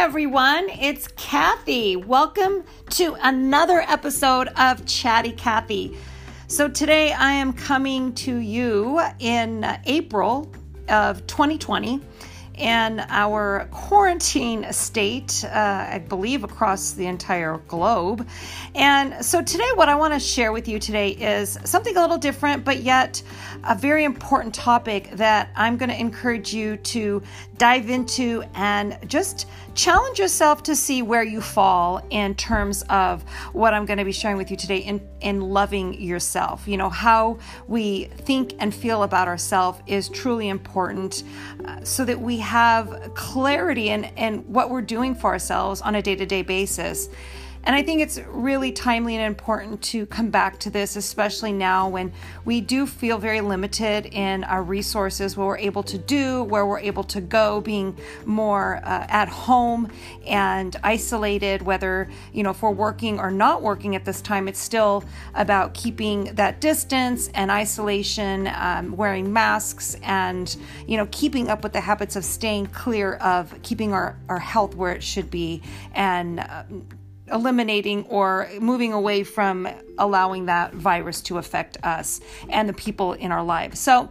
everyone. It's Kathy. Welcome to another episode of Chatty Kathy. So, today I am coming to you in April of 2020 and our quarantine state, uh, I believe, across the entire globe. And so, today, what I want to share with you today is something a little different, but yet a very important topic that I'm going to encourage you to dive into and just challenge yourself to see where you fall in terms of what I'm going to be sharing with you today in, in loving yourself. You know, how we think and feel about ourselves is truly important uh, so that we have clarity in, in what we're doing for ourselves on a day to day basis. And I think it's really timely and important to come back to this, especially now when we do feel very limited in our resources, what we're able to do, where we're able to go, being more uh, at home and isolated, whether, you know, if we're working or not working at this time, it's still about keeping that distance and isolation, um, wearing masks, and, you know, keeping up with the habits of staying clear of keeping our, our health where it should be and uh, eliminating or moving away from allowing that virus to affect us and the people in our lives. So,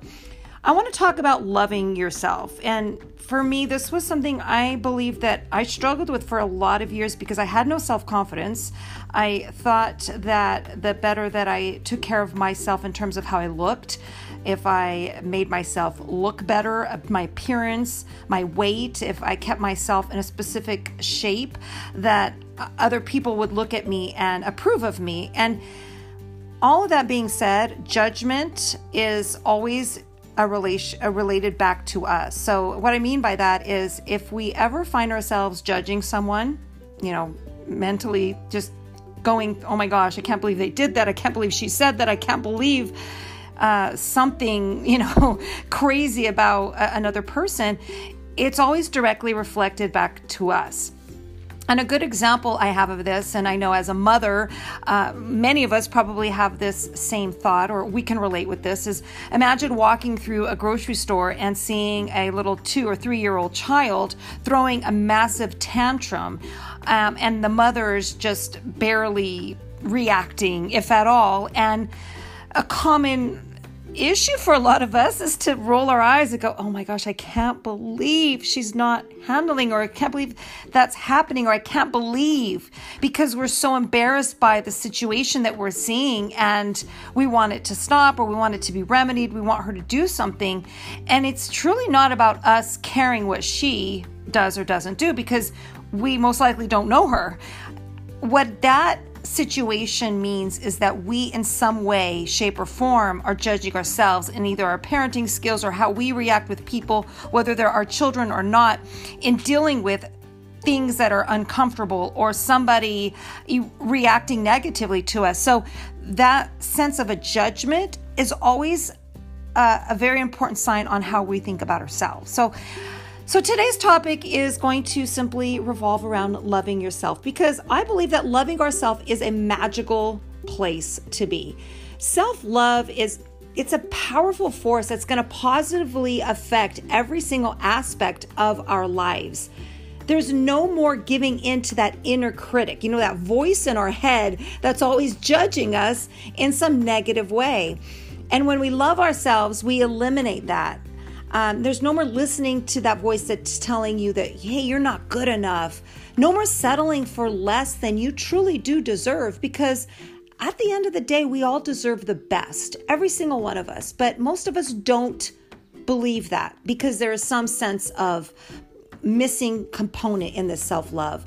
I want to talk about loving yourself. And for me, this was something I believe that I struggled with for a lot of years because I had no self confidence. I thought that the better that I took care of myself in terms of how I looked, if I made myself look better, my appearance, my weight, if I kept myself in a specific shape, that other people would look at me and approve of me. And all of that being said, judgment is always a relation a related back to us. So what I mean by that is if we ever find ourselves judging someone, you know, mentally just going, "Oh my gosh, I can't believe they did that. I can't believe she said that. I can't believe uh, something, you know, crazy about another person." It's always directly reflected back to us. And a good example I have of this, and I know as a mother, uh, many of us probably have this same thought, or we can relate with this, is imagine walking through a grocery store and seeing a little two or three year old child throwing a massive tantrum, um, and the mother's just barely reacting, if at all. And a common issue for a lot of us is to roll our eyes and go, oh my gosh, I can't believe she's not handling, or I can't believe that's happening, or I can't believe because we're so embarrassed by the situation that we're seeing and we want it to stop or we want it to be remedied. We want her to do something. And it's truly not about us caring what she does or doesn't do because we most likely don't know her. What that situation means is that we, in some way, shape, or form, are judging ourselves in either our parenting skills or how we react with people, whether they're our children or not, in dealing with things that are uncomfortable or somebody reacting negatively to us. So, that sense of a judgment is always a, a very important sign on how we think about ourselves. So, so today's topic is going to simply revolve around loving yourself because I believe that loving ourselves is a magical place to be. Self-love is it's a powerful force that's going to positively affect every single aspect of our lives. There's no more giving in to that inner critic, you know, that voice in our head that's always judging us in some negative way. And when we love ourselves, we eliminate that. Um, there's no more listening to that voice that's telling you that, hey, you're not good enough. No more settling for less than you truly do deserve because at the end of the day, we all deserve the best, every single one of us. But most of us don't believe that because there is some sense of missing component in this self love.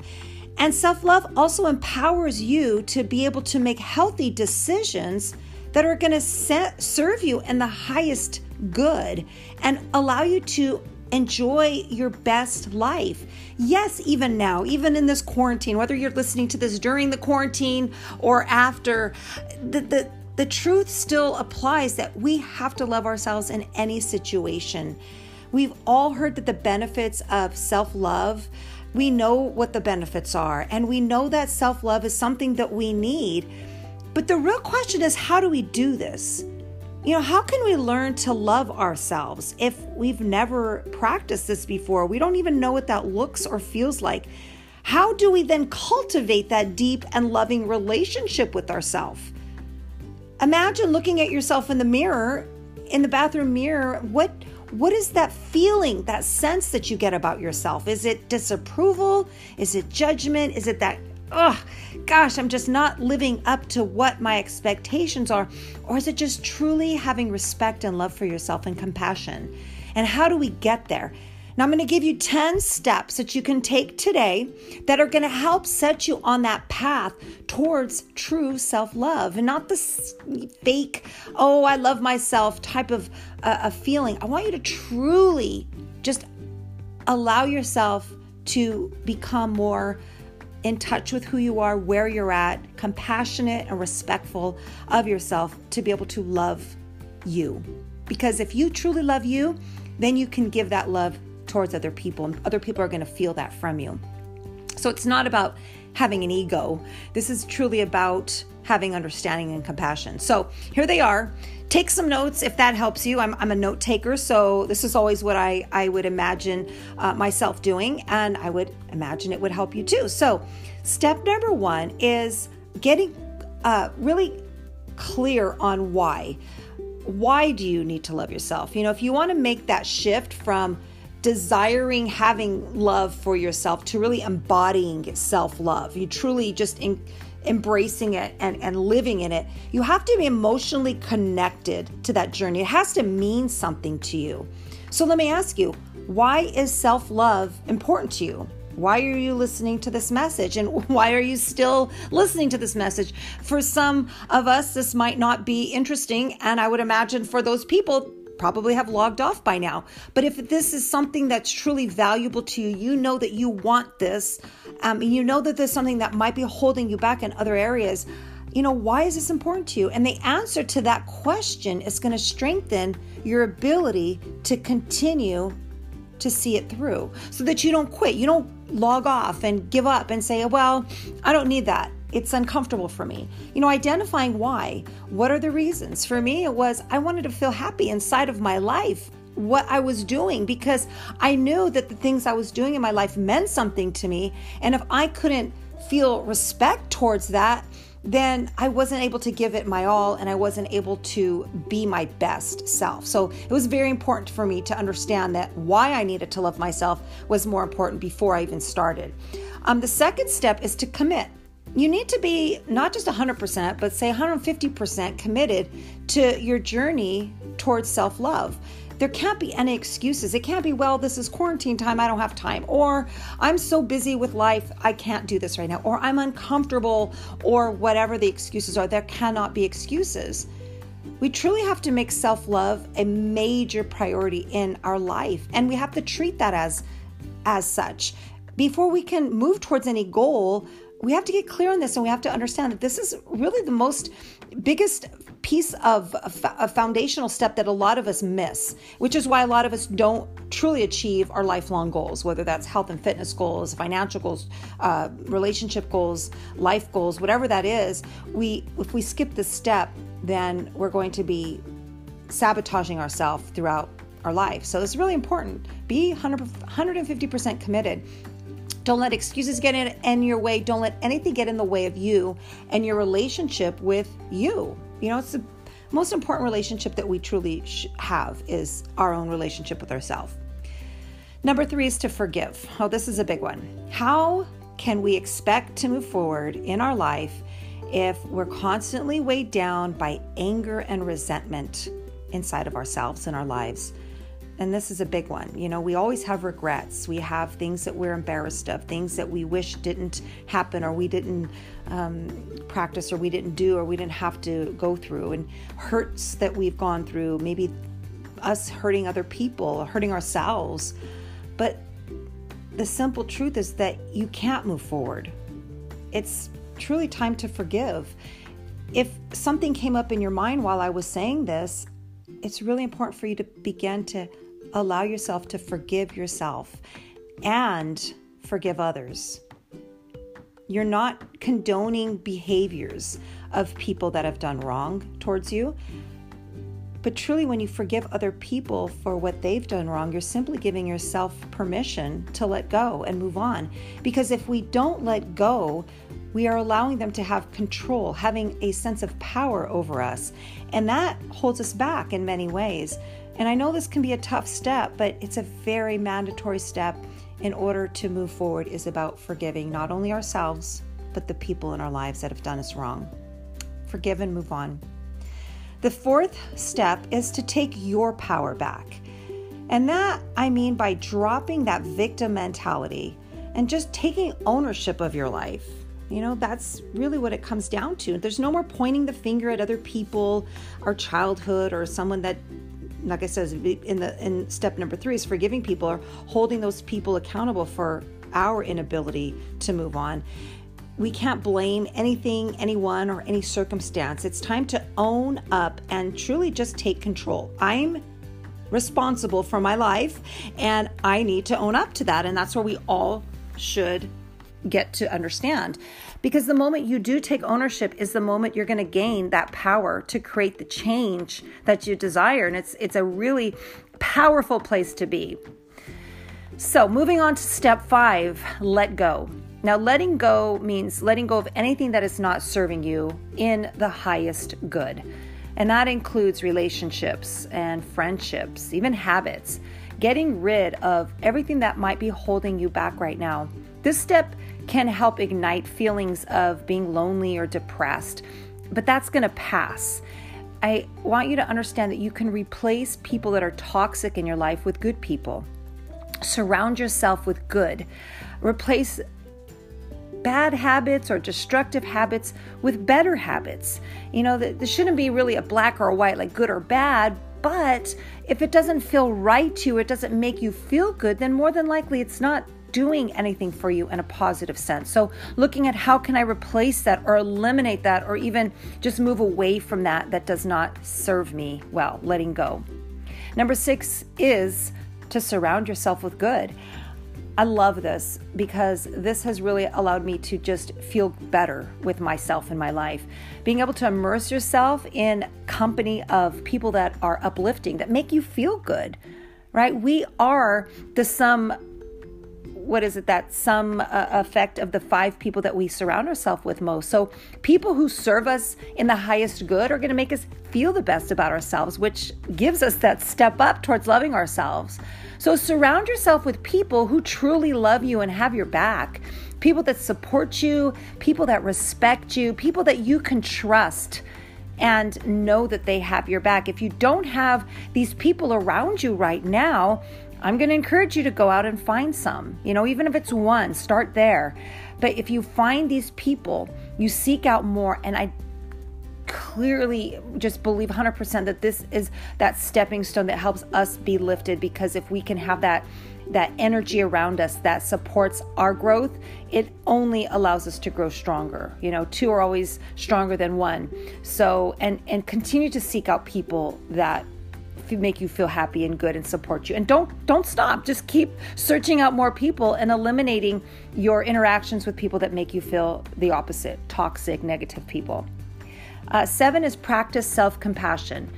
And self love also empowers you to be able to make healthy decisions that are going to serve you in the highest good and allow you to enjoy your best life. Yes, even now, even in this quarantine, whether you're listening to this during the quarantine or after, the, the, the truth still applies that we have to love ourselves in any situation. We've all heard that the benefits of self love, we know what the benefits are, and we know that self love is something that we need. But the real question is how do we do this? You know, how can we learn to love ourselves if we've never practiced this before? We don't even know what that looks or feels like. How do we then cultivate that deep and loving relationship with ourselves? Imagine looking at yourself in the mirror, in the bathroom mirror. What what is that feeling, that sense that you get about yourself? Is it disapproval? Is it judgment? Is it that oh gosh, I'm just not living up to what my expectations are? Or is it just truly having respect and love for yourself and compassion? And how do we get there? Now, I'm going to give you 10 steps that you can take today that are going to help set you on that path towards true self love and not the fake, oh, I love myself type of uh, a feeling. I want you to truly just allow yourself to become more in touch with who you are, where you're at, compassionate and respectful of yourself to be able to love you. Because if you truly love you, then you can give that love towards other people, and other people are going to feel that from you. So it's not about having an ego. This is truly about having understanding and compassion. So here they are. Take some notes if that helps you. I'm, I'm a note taker, so this is always what I, I would imagine uh, myself doing, and I would imagine it would help you too. So, step number one is getting uh, really clear on why. Why do you need to love yourself? You know, if you want to make that shift from desiring having love for yourself to really embodying self love, you truly just. In, embracing it and, and living in it, you have to be emotionally connected to that journey. It has to mean something to you. So let me ask you, why is self love important to you? Why are you listening to this message? And why are you still listening to this message? For some of us, this might not be interesting. And I would imagine for those people, probably have logged off by now. But if this is something that's truly valuable to you, you know that you want this, um, and you know that there's something that might be holding you back in other areas. You know, why is this important to you? And the answer to that question is going to strengthen your ability to continue to see it through so that you don't quit. You don't log off and give up and say, well, I don't need that. It's uncomfortable for me. You know, identifying why. What are the reasons? For me, it was I wanted to feel happy inside of my life what I was doing because I knew that the things I was doing in my life meant something to me. And if I couldn't feel respect towards that, then I wasn't able to give it my all and I wasn't able to be my best self. So it was very important for me to understand that why I needed to love myself was more important before I even started. Um, the second step is to commit you need to be not just 100%, but say 150% committed to your journey towards self love. There can't be any excuses. It can't be, well, this is quarantine time, I don't have time, or I'm so busy with life, I can't do this right now, or I'm uncomfortable, or whatever the excuses are. There cannot be excuses. We truly have to make self love a major priority in our life, and we have to treat that as as such. Before we can move towards any goal, we have to get clear on this and we have to understand that this is really the most biggest piece of a, foundational step that a lot of us miss, which is why a lot of us don't truly achieve our lifelong goals, whether that's health and fitness goals, financial goals, uh, relationship goals, life goals, whatever that is. We, if we skip this step, then we're going to be sabotaging ourselves throughout our life. So it's really important. Be 100, 150% committed don't let excuses get in, in your way. Don't let anything get in the way of you and your relationship with you. You know, it's the most important relationship that we truly have is our own relationship with ourselves. Number three is to forgive. Oh, this is a big one. How can we expect to move forward in our life if we're constantly weighed down by anger and resentment inside of ourselves and our lives? And this is a big one. You know, we always have regrets. We have things that we're embarrassed of, things that we wish didn't happen, or we didn't um, practice, or we didn't do, or we didn't have to go through, and hurts that we've gone through, maybe us hurting other people, hurting ourselves. But the simple truth is that you can't move forward. It's truly time to forgive. If something came up in your mind while I was saying this, it's really important for you to begin to allow yourself to forgive yourself and forgive others. You're not condoning behaviors of people that have done wrong towards you. But truly, when you forgive other people for what they've done wrong, you're simply giving yourself permission to let go and move on. Because if we don't let go, we are allowing them to have control, having a sense of power over us. And that holds us back in many ways. And I know this can be a tough step, but it's a very mandatory step in order to move forward is about forgiving not only ourselves, but the people in our lives that have done us wrong. Forgive and move on. The fourth step is to take your power back. And that I mean by dropping that victim mentality and just taking ownership of your life. You know, that's really what it comes down to. There's no more pointing the finger at other people, our childhood, or someone that, like I said, in the in step number three is forgiving people or holding those people accountable for our inability to move on we can't blame anything, anyone, or any circumstance. It's time to own up and truly just take control. I'm responsible for my life and I need to own up to that. And that's where we all should get to understand. Because the moment you do take ownership is the moment you're going to gain that power to create the change that you desire. And it's it's a really powerful place to be. So, moving on to step five, let go. Now, letting go means letting go of anything that is not serving you in the highest good. And that includes relationships and friendships, even habits, getting rid of everything that might be holding you back right now. This step can help ignite feelings of being lonely or depressed, but that's going to pass. I want you to understand that you can replace people that are toxic in your life with good people. Surround yourself with good. Replace bad habits or destructive habits with better habits. You know, there shouldn't be really a black or a white, like good or bad, but if it doesn't feel right to you, it doesn't make you feel good, then more than likely it's not doing anything for you in a positive sense. So, looking at how can I replace that or eliminate that or even just move away from that that does not serve me well, letting go. Number six is to surround yourself with good. I love this because this has really allowed me to just feel better with myself in my life. Being able to immerse yourself in company of people that are uplifting, that make you feel good, right? We are the sum what is it that some uh, effect of the five people that we surround ourselves with most. So, people who serve us in the highest good are going to make us feel the best about ourselves, which gives us that step up towards loving ourselves. So surround yourself with people who truly love you and have your back. People that support you, people that respect you, people that you can trust and know that they have your back. If you don't have these people around you right now, I'm going to encourage you to go out and find some. You know, even if it's one, start there. But if you find these people, you seek out more. And I clearly just believe 100% that this is that stepping stone that helps us be lifted because if we can have that that energy around us that supports our growth it only allows us to grow stronger you know two are always stronger than one so and and continue to seek out people that make you feel happy and good and support you and don't don't stop just keep searching out more people and eliminating your interactions with people that make you feel the opposite toxic negative people uh, seven is practice self compassion.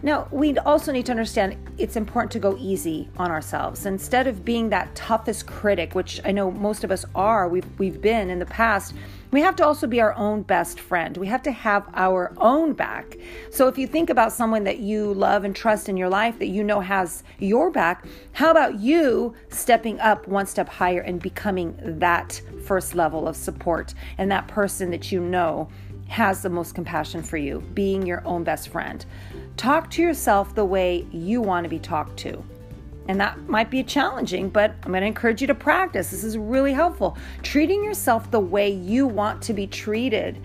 Now, we also need to understand it's important to go easy on ourselves. Instead of being that toughest critic, which I know most of us are, we've, we've been in the past, we have to also be our own best friend. We have to have our own back. So if you think about someone that you love and trust in your life that you know has your back, how about you stepping up one step higher and becoming that first level of support and that person that you know has the most compassion for you, being your own best friend. Talk to yourself the way you want to be talked to. And that might be challenging, but I'm going to encourage you to practice. This is really helpful. Treating yourself the way you want to be treated.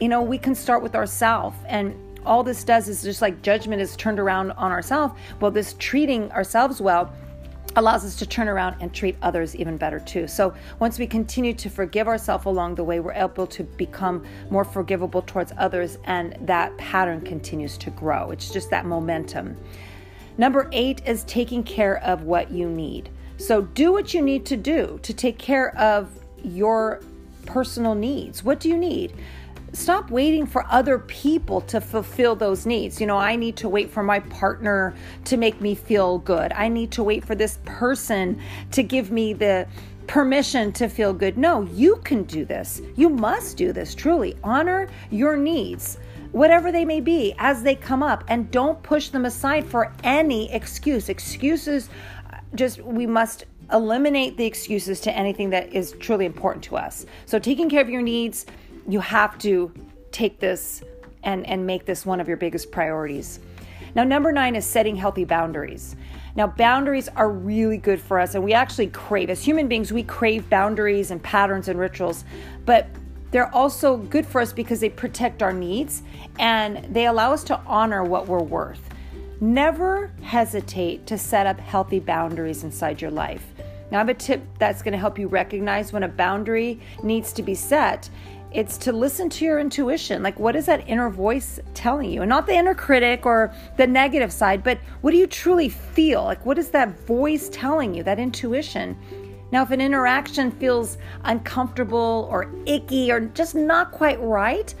You know, we can start with ourselves and all this does is just like judgment is turned around on ourselves. Well, this treating ourselves well allows us to turn around and treat others even better too. So once we continue to forgive ourselves along the way, we're able to become more forgivable towards others, and that pattern continues to grow. It's just that momentum. Number eight is taking care of what you need. So do what you need to do to take care of your personal needs. What do you need? stop waiting for other people to fulfill those needs. You know, I need to wait for my partner to make me feel good. I need to wait for this person to give me the permission to feel good. No, you can do this. You must do this truly. Honor your needs, whatever they may be, as they come up, and don't push them aside for any excuse. Excuses, uh, just, we must eliminate the excuses to anything that is truly important to us. So, taking care of your needs, you have to take this and, and make this one of your biggest priorities. Now, number nine is setting healthy boundaries. Now, boundaries are really good for us, and we actually crave, as human beings, we crave boundaries and patterns and rituals, but they're also good for us because they protect our needs and they allow us to honor what we're worth. Never hesitate to set up healthy boundaries inside your life. Now, I have a tip that's going to help you recognize when a boundary needs to be set it's to listen to your intuition. Like, what is that inner voice telling you? And not the inner critic or the negative side, but what do you truly feel? Like, what is that voice telling you, that intuition? Now, if an interaction feels uncomfortable or icky or just not quite right,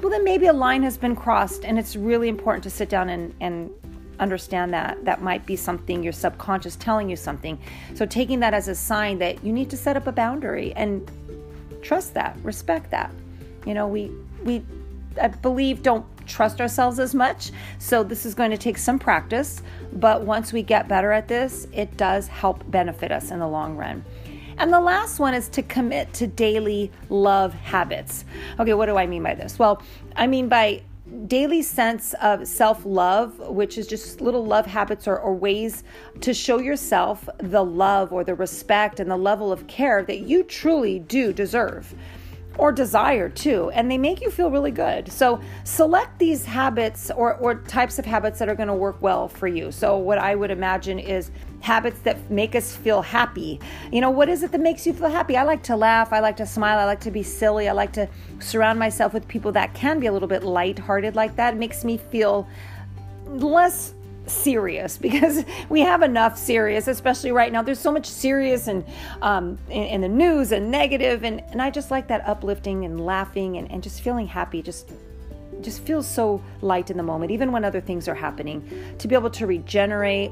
well, then maybe a line has been crossed, and it's really important to sit down and, and understand that. That might be something your subconscious telling you something. So, taking that as a sign that you need to set up a boundary and trust that, respect that. You know, we we I believe don't trust ourselves as much. So this is going to take some practice, but once we get better at this, it does help benefit us in the long run. And the last one is to commit to daily love habits. Okay, what do I mean by this? Well, I mean by daily sense of self love, which is just little love habits or, or, ways to show yourself the love or the respect and the level of care that you truly do deserve or desire too, and they make you feel really good. So select these habits or, or types of habits that are going to work well for you. So, what I would imagine is habits that make us feel happy. You know, what is it that makes you feel happy? I like to laugh, I like to smile, I like to be silly, I like to surround myself with people that can be a little bit lighthearted like that. It makes me feel less serious because we have enough serious, especially right now. There's so much serious and um, in, in, the news and negative, and, and I just like that uplifting and laughing and, and just feeling happy. Just just feels so light in the moment, even when other things are happening. To be able to regenerate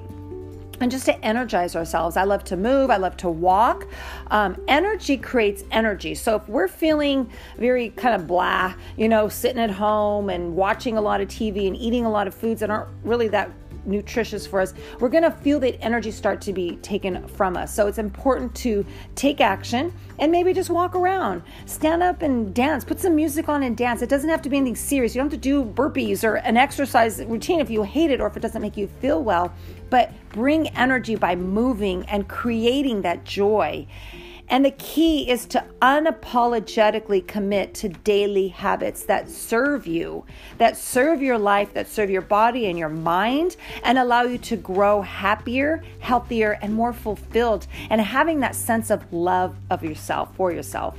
and just to energize ourselves. I love to move, I love to walk. Um, energy creates energy. So if we're feeling very kind of blah, you know, sitting at home and watching a lot of TV and eating a lot of foods that aren't really that nutritious for us, we're going to feel that energy start to be taken from us. So it's important to take action and maybe just walk around, stand up and dance, put some music on and dance. It doesn't have to be anything serious. You don't have to do burpees or an exercise routine if you hate it or if it doesn't make you feel well, but bring energy by moving and creating that joy. And the key is to unapologetically commit to daily habits that serve you, that serve your life, that serve your body and your mind, and allow you to grow happier, healthier, and more fulfilled, and having that sense of love of yourself for yourself.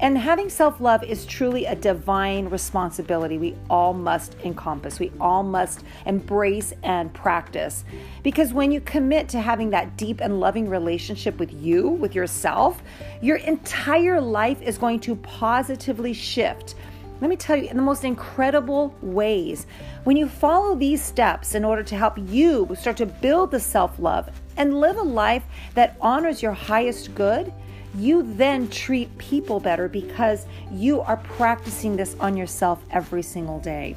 And having self love is truly a divine responsibility we all must encompass, we all must embrace and practice. Because when you commit to having that deep and loving relationship with you, with yourself, your entire life is going to positively shift. Let me tell you, in the most incredible ways, when you follow these steps in order to help you start to build the self love and live a life that honors your highest good, you then treat people better because you are practicing this on yourself every single day.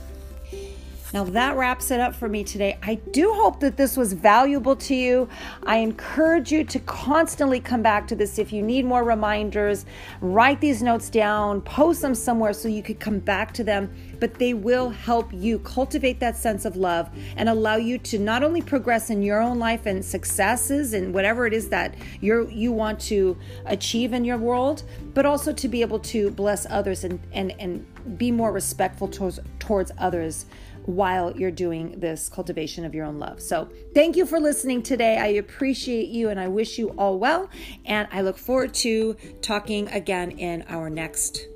Now, that wraps it up for me today. I do hope that this was valuable to you. I encourage you to constantly come back to this if you need more reminders. Write these notes down, post them somewhere so you could come back to them, but they will help you cultivate that sense of love and allow you to not only progress in your own life and successes and whatever it is that you you want to achieve in your world, but also to be able to bless others and and and be more respectful towards towards others while you're doing this cultivation of your own love. So, thank you for listening today. I appreciate you and I wish you all well. And I look forward to talking again in our next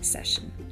session.